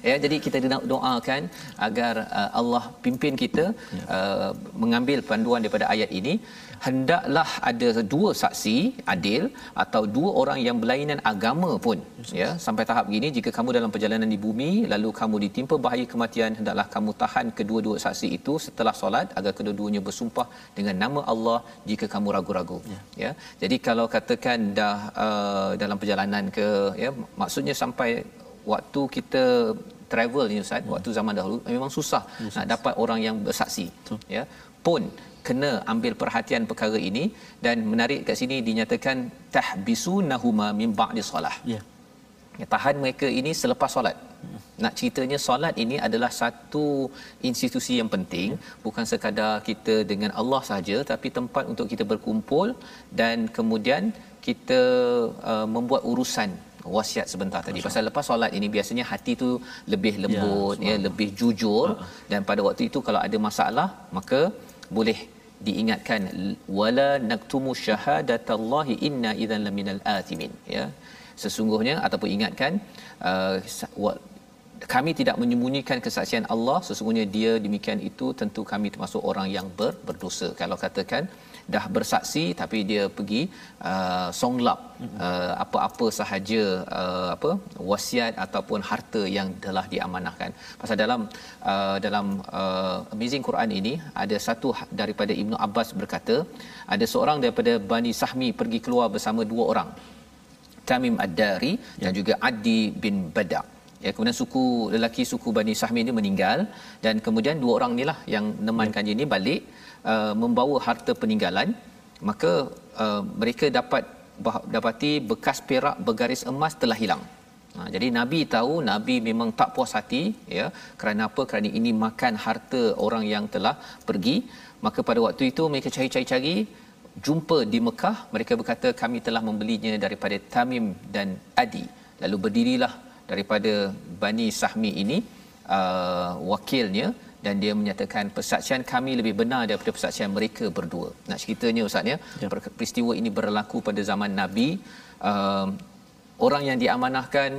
Speaker 3: ya jadi kita do- doakan agar uh, Allah pimpin kita
Speaker 2: Ya.
Speaker 3: uh, mengambil panduan daripada ayat ini hendaklah ada dua saksi adil atau dua orang yang berlainan agama pun ya. Sampai tahap begini jika kamu dalam perjalanan di bumi lalu kamu ditimpa bahaya kematian hendaklah kamu tahan kedua-dua saksi itu setelah solat agar kedua-duanya bersumpah dengan nama Allah jika kamu ragu-ragu ya, ya. jadi kalau katakan dah uh, dalam perjalanan ke ya maksudnya sampai waktu kita travel ni ustaz
Speaker 2: Ya.
Speaker 3: waktu zaman dahulu memang susah nak dapat orang yang bersaksi ya. Pun kena ambil perhatian perkara ini dan menarik kat sini dinyatakan tahbisunahuma min ba'di solah
Speaker 2: Ya.
Speaker 3: ya, tahan mereka ini selepas solat. Nak ceritanya solat ini adalah satu institusi yang penting, bukan sekadar kita dengan Allah saja tapi tempat untuk kita berkumpul dan kemudian kita uh, membuat urusan wasiat sebentar tadi. Pasal lepas solat ini biasanya hati tu lebih lembut ya, lebih jujur dan pada waktu itu kalau ada masalah maka boleh diingatkan wala naktumu syahadatallahi inna idzan laminal athimin. Ya. Sesungguhnya ataupun ingatkan uh, kami tidak menyembunyikan kesaksian Allah. Sesungguhnya dia demikian itu tentu kami termasuk orang yang ber, berdosa. Kalau katakan dah bersaksi tapi dia pergi uh, songlap uh, apa-apa sahaja uh, apa wasiat ataupun harta yang telah diamanahkan pasal dalam uh, dalam uh, amazing Quran ini ada satu ha- daripada Ibnu Abbas berkata ada seorang daripada Bani Sahmi pergi keluar bersama dua orang Tamim Ad-Dari ya. dan juga Adi bin Badak ya kemudian suku lelaki suku Bani Sahmi ini meninggal dan kemudian dua orang inilah yang nemankan ya. ini balik uh, membawa harta peninggalan maka uh, mereka dapat dapati bekas perak bergaris emas telah hilang. Ha, jadi Nabi tahu Nabi memang tak puas hati ya kerana apa? Kerana ini makan harta orang yang telah pergi. Maka pada waktu itu mereka cari-cari-cari jumpa di Mekah mereka berkata kami telah membelinya daripada Tamim dan Adi. Lalu berdirilah daripada Bani Sahmi ini uh, wakilnya dan dia menyatakan persaksian kami lebih benar daripada persaksian mereka berdua. Nak ceritanya ustaz ya, ya. peristiwa ini berlaku pada zaman Nabi uh, orang yang diamanahkan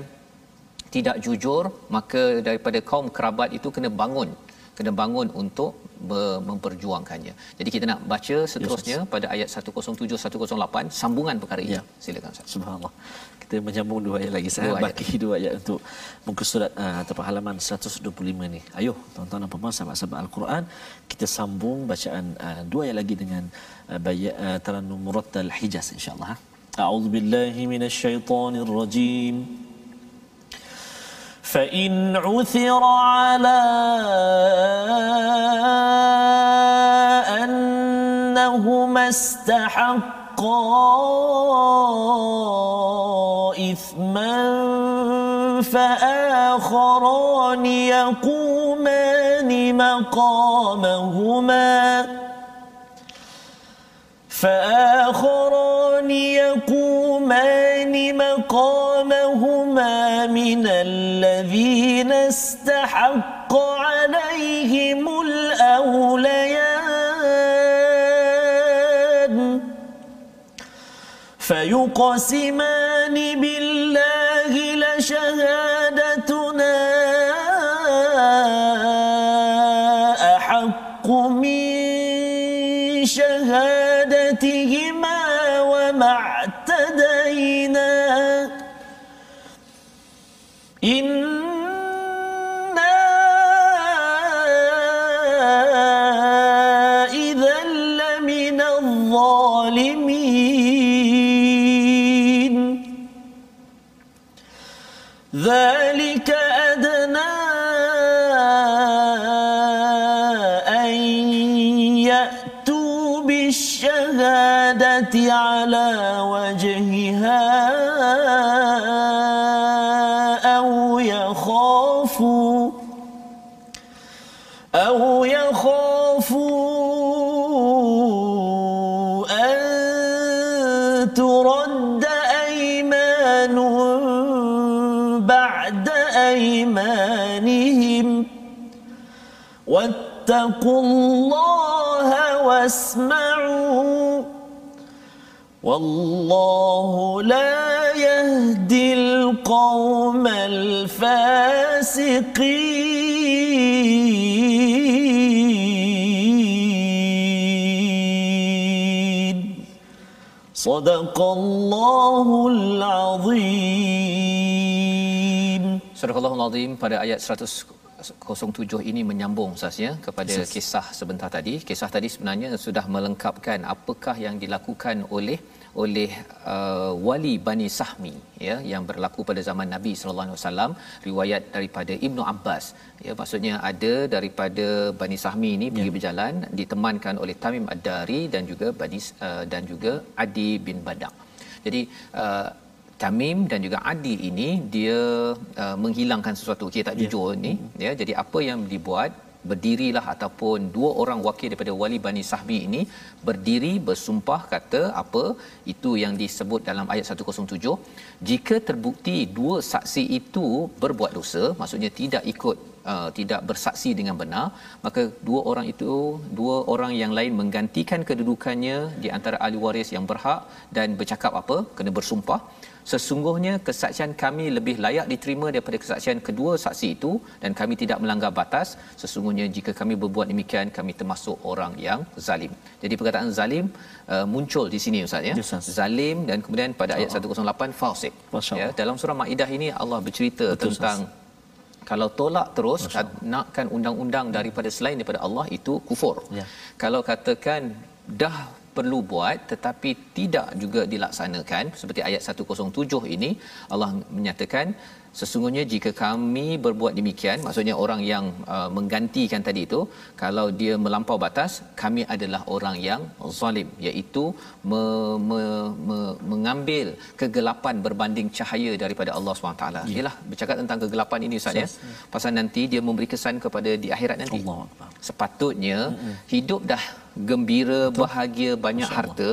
Speaker 3: tidak jujur maka daripada kaum kerabat itu kena bangun kena bangun untuk memperjuangkannya. Jadi kita nak baca seterusnya yes, pada ayat 107 108 sambungan perkara ini. Ya. Silakan Ustaz.
Speaker 2: Subhanallah Kita menyambung dua ayat lagi saya bagi dua ayat untuk muka surat uh, ataupun halaman 125 ni. Ayo tuan-tuan dan puan sahabat-sahabat Al-Quran kita sambung bacaan uh, dua ayat lagi dengan uh, bayat uh, Tarannum Murattal Hijaz insya-Allah. Ha? أعوذ بالله من الشيطان الرجيم فإن عثر على أنهما استحقا إثما فآخران يقومان مقامهما. فآخران يقومان مقامهما من الذين استحق عليهم الأوليان فيقسمان بالله لشهادتنا واتقوا الله واسمعوا. والله لا يهدي القوم الفاسقين. صدق الله العظيم.
Speaker 3: صدق الله العظيم pada ayat 100 07 ini menyambung sahaja kepada yes. kisah sebentar tadi. Kisah tadi sebenarnya sudah melengkapkan apakah yang dilakukan oleh oleh uh, wali Bani Sahmi ya yang berlaku pada zaman Nabi sallallahu alaihi wasallam riwayat daripada Ibnu Abbas ya maksudnya ada daripada Bani Sahmi ini pergi ya. berjalan ditemankan oleh Tamim Ad-Dari dan juga Bani uh, dan juga Adi bin Badak. Jadi uh, Tamim dan juga Adi ini dia uh, menghilangkan sesuatu. Okay, tak ya. jujur yeah. ni ya. Jadi apa yang dibuat? Berdirilah ataupun dua orang wakil daripada wali Bani Sahbi ini berdiri bersumpah kata apa? Itu yang disebut dalam ayat 107 jika terbukti dua saksi itu berbuat dosa maksudnya tidak ikut uh, tidak bersaksi dengan benar maka dua orang itu dua orang yang lain menggantikan kedudukannya di antara ahli waris yang berhak dan bercakap apa? Kena bersumpah sesungguhnya kesaksian kami lebih layak diterima daripada kesaksian kedua saksi itu dan kami tidak melanggar batas. Sesungguhnya jika kami berbuat demikian kami termasuk orang yang zalim. Jadi perkataan zalim uh, muncul di sini ustaz ya?
Speaker 2: Yes,
Speaker 3: zalim dan kemudian pada ayat 108 fasik. Ya dalam surah maidah ini Allah bercerita
Speaker 2: Betul,
Speaker 3: tentang kalau tolak terus nakkan undang-undang daripada selain daripada Allah itu kufur.
Speaker 2: Ya.
Speaker 3: Kalau katakan dah perlu buat tetapi tidak juga dilaksanakan. Seperti ayat 107 ini Allah menyatakan sesungguhnya jika kami berbuat demikian maksudnya orang yang uh, menggantikan tadi itu kalau dia melampau batas kami adalah orang yang zalim iaitu me, me, me, mengambil kegelapan berbanding cahaya daripada Allah SWT. Ya. Ialah bercakap tentang kegelapan ini Ustaz ya. Pasal nanti dia memberi kesan kepada di akhirat nanti.
Speaker 2: Akbar.
Speaker 3: Sepatutnya hidup dah gembira, bahagia, banyak harta.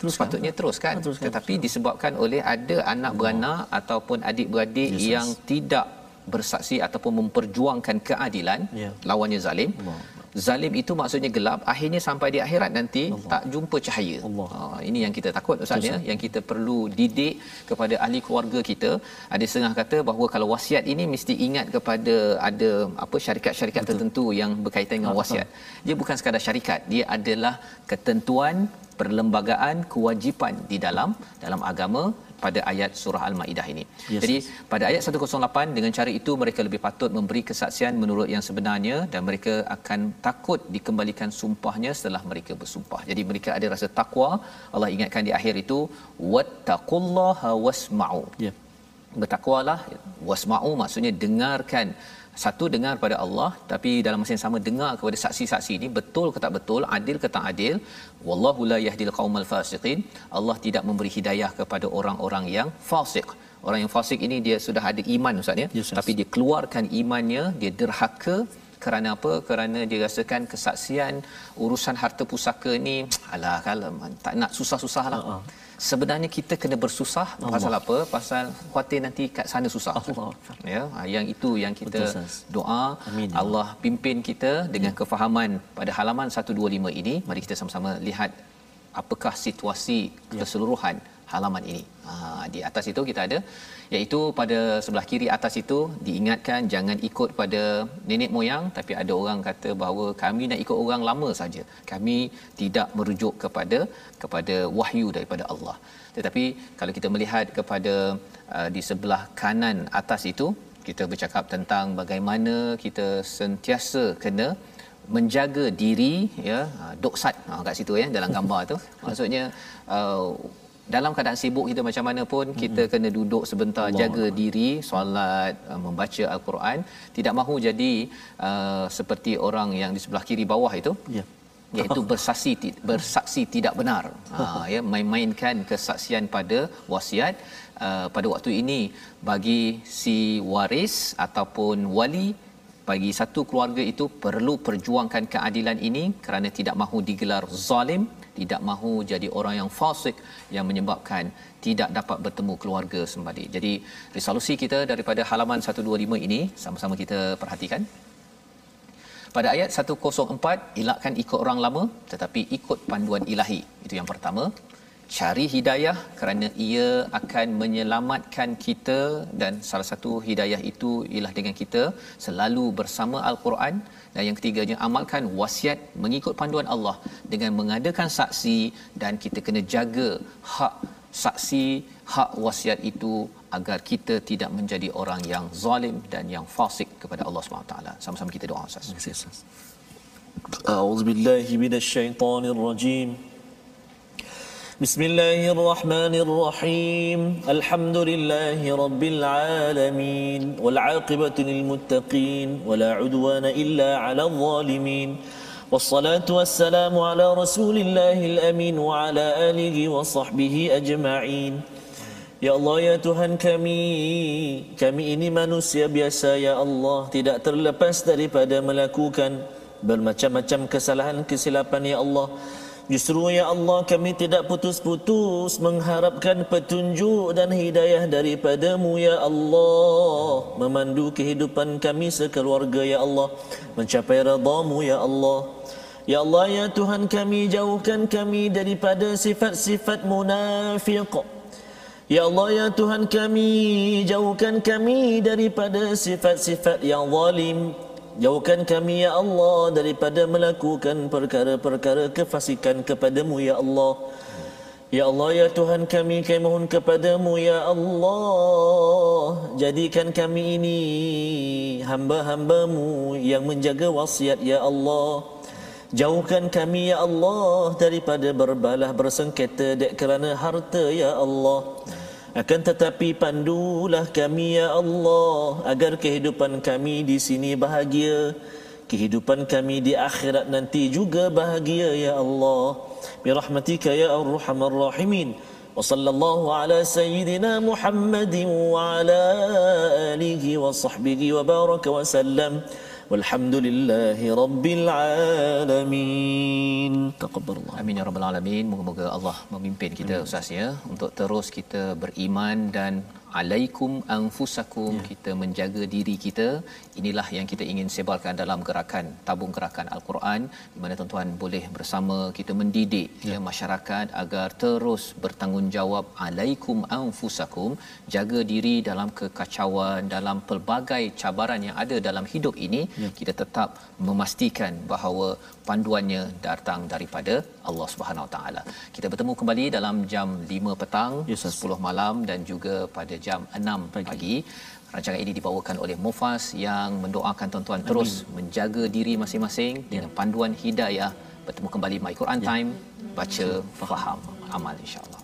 Speaker 2: Teruskan.
Speaker 3: Sepatutnya teruskan.
Speaker 2: Teruskan,
Speaker 3: Tetapi disebabkan oleh ada anak beranak ataupun adik-beradik
Speaker 2: Yes, yes.
Speaker 3: yang tidak bersaksi ataupun memperjuangkan keadilan,
Speaker 2: Ya.
Speaker 3: lawannya zalim.
Speaker 2: Allah.
Speaker 3: Zalim itu maksudnya gelap, akhirnya sampai di akhirat nanti tak jumpa cahaya.
Speaker 2: Allah.
Speaker 3: Ha, ini yang kita takut Ustaz ya, yang kita perlu didik kepada ahli keluarga kita. Ada setengah kata bahawa kalau wasiat ini mesti ingat kepada ada apa syarikat-syarikat tertentu yang berkaitan dengan wasiat. Dia bukan sekadar syarikat, dia adalah ketentuan perlembagaan kewajipan di dalam dalam agama pada ayat surah Al-Maidah ini.
Speaker 2: Yes,
Speaker 3: Jadi pada ayat 108 dengan cara itu mereka lebih patut memberi kesaksian menurut yang sebenarnya dan mereka akan takut dikembalikan sumpahnya setelah mereka bersumpah. Jadi mereka ada rasa takwa. Allah ingatkan di akhir itu wattaqullaha wasma'u.
Speaker 2: Ya.
Speaker 3: Bertakwalah wasma'u maksudnya dengarkan. Satu dengar pada Allah tapi dalam masa yang sama dengar kepada saksi-saksi ini betul ke tak betul adil ke tak adil wallahu la yahdil qaumal fasiqin. Allah tidak memberi hidayah kepada orang-orang yang fasik. Orang yang fasik ini dia sudah ada iman ustaz ya?
Speaker 2: Yes, yes.
Speaker 3: tapi dia keluarkan imannya dia derhaka kerana apa? Kerana dia rasakan kesaksian urusan harta pusaka ni [TSK] alah kalau tak nak susah-susah lah
Speaker 2: Ha-ha.
Speaker 3: Sebenarnya kita kena bersusah
Speaker 2: Allah.
Speaker 3: pasal apa? Pasal khuatir nanti kat sana susah.
Speaker 2: Allah.
Speaker 3: ya ah, yang itu yang kita
Speaker 2: Betul,
Speaker 3: doa.
Speaker 2: Amin.
Speaker 3: Allah pimpin kita dengan kefahaman pada halaman 125 ini. Mari kita sama-sama lihat apakah situasi keseluruhan halaman ini. Ha, di atas itu kita ada iaitu pada sebelah kiri atas itu diingatkan jangan ikut pada nenek moyang tapi ada orang kata bahawa kami nak ikut orang lama saja. Kami tidak merujuk kepada kepada wahyu daripada Allah. Tetapi kalau kita melihat kepada uh, di sebelah kanan atas itu kita bercakap tentang bagaimana kita sentiasa kena menjaga diri ya ah, doksat ha, kat situ ya dalam gambar tu. Maksudnya uh, dalam keadaan sibuk kita macam mana pun kita kena duduk sebentar
Speaker 2: Allah
Speaker 3: jaga diri solat uh, membaca al-Quran. Tidak mahu jadi uh, seperti orang yang di sebelah kiri bawah itu
Speaker 2: Ya.
Speaker 3: iaitu [LAUGHS] bersaksi bersaksi tidak benar. [LAUGHS] Ha ya main-mainkan kesaksian pada wasiat uh, pada waktu ini bagi si waris ataupun wali bagi satu keluarga itu perlu perjuangkan keadilan ini kerana tidak mahu digelar zalim tidak mahu jadi orang yang fasik yang menyebabkan tidak dapat bertemu keluarga sembadi. Jadi resolusi kita daripada halaman 125 ini sama-sama kita perhatikan. Pada ayat 104 elakkan ikut orang lama tetapi ikut panduan ilahi. Itu yang pertama. Cari hidayah kerana ia akan menyelamatkan kita dan salah satu hidayah itu ialah dengan kita selalu bersama al-Quran dan yang ketiganya amalkan wasiat mengikut panduan Allah dengan mengadakan saksi dan kita kena jaga hak saksi hak wasiat itu agar kita tidak menjadi orang yang zalim dan yang fasik kepada Allah SWT. sama-sama kita doa ustaz.
Speaker 1: Auzubillahi minasyaitonirrajim. بسم الله الرحمن الرحيم الحمد لله رب العالمين والعاقبة للمتقين ولا عدوان إلا على الظالمين والصلاة والسلام على رسول الله الأمين وعلى آله وصحبه أجمعين Ya Allah ya Tuhan kami Kami ini manusia biasa ya Allah Tidak terlepas daripada melakukan Bermacam-macam kesalahan kesilapan ya Allah Justru ya Allah kami tidak putus-putus Mengharapkan petunjuk dan hidayah daripadamu ya Allah. Memandu kehidupan kami sekeluarga ya Allah. Mencapai radamu ya Allah. Ya Allah ya Tuhan kami jauhkan kami daripada sifat-sifat munafiq.
Speaker 2: Ya Allah ya Tuhan kami jauhkan kami daripada sifat-sifat yang zalim Jauhkan kami ya Allah daripada melakukan perkara-perkara kefasikan kepadamu ya Allah. Ya Allah ya Tuhan kami kami mohon kepadamu ya Allah. Jadikan kami ini hamba-hambamu yang menjaga wasiat ya Allah. Jauhkan kami ya Allah daripada berbalah bersengketa dek kerana harta ya Allah akan tetapi pandulah kami ya Allah agar kehidupan kami di sini bahagia, kehidupan kami di akhirat nanti juga bahagia ya Allah. Birahmatika ya Arhamar Rahimin. Wa sallallahu ala sayyidina Muhammadin wa ala alihi wa sahbihi wa baraka wa sallam. والحمد لله رب العالمين
Speaker 3: amin ya rabbal alamin moga-moga Allah memimpin kita hmm. ustaz ya untuk terus kita beriman dan alaikum anfusakum ya. kita menjaga diri kita inilah yang kita ingin sebarkan dalam gerakan tabung gerakan al-Quran di mana tuan-tuan boleh bersama kita mendidik ya. ya masyarakat agar terus bertanggungjawab alaikum anfusakum jaga diri dalam kekacauan dalam pelbagai cabaran yang ada dalam hidup ini ya. kita tetap memastikan bahawa panduannya datang daripada Allah Subhanahu Wa Taala. Kita bertemu kembali dalam jam 5 petang, yes, 10 malam dan juga pada jam 6 pagi. pagi. Rancangan ini dibawakan oleh Mufas yang mendoakan tuan-tuan terus menjaga diri masing-masing ya. dengan panduan hidayah. Bertemu kembali My Quran ya. Time, baca, faham, amal insya-Allah.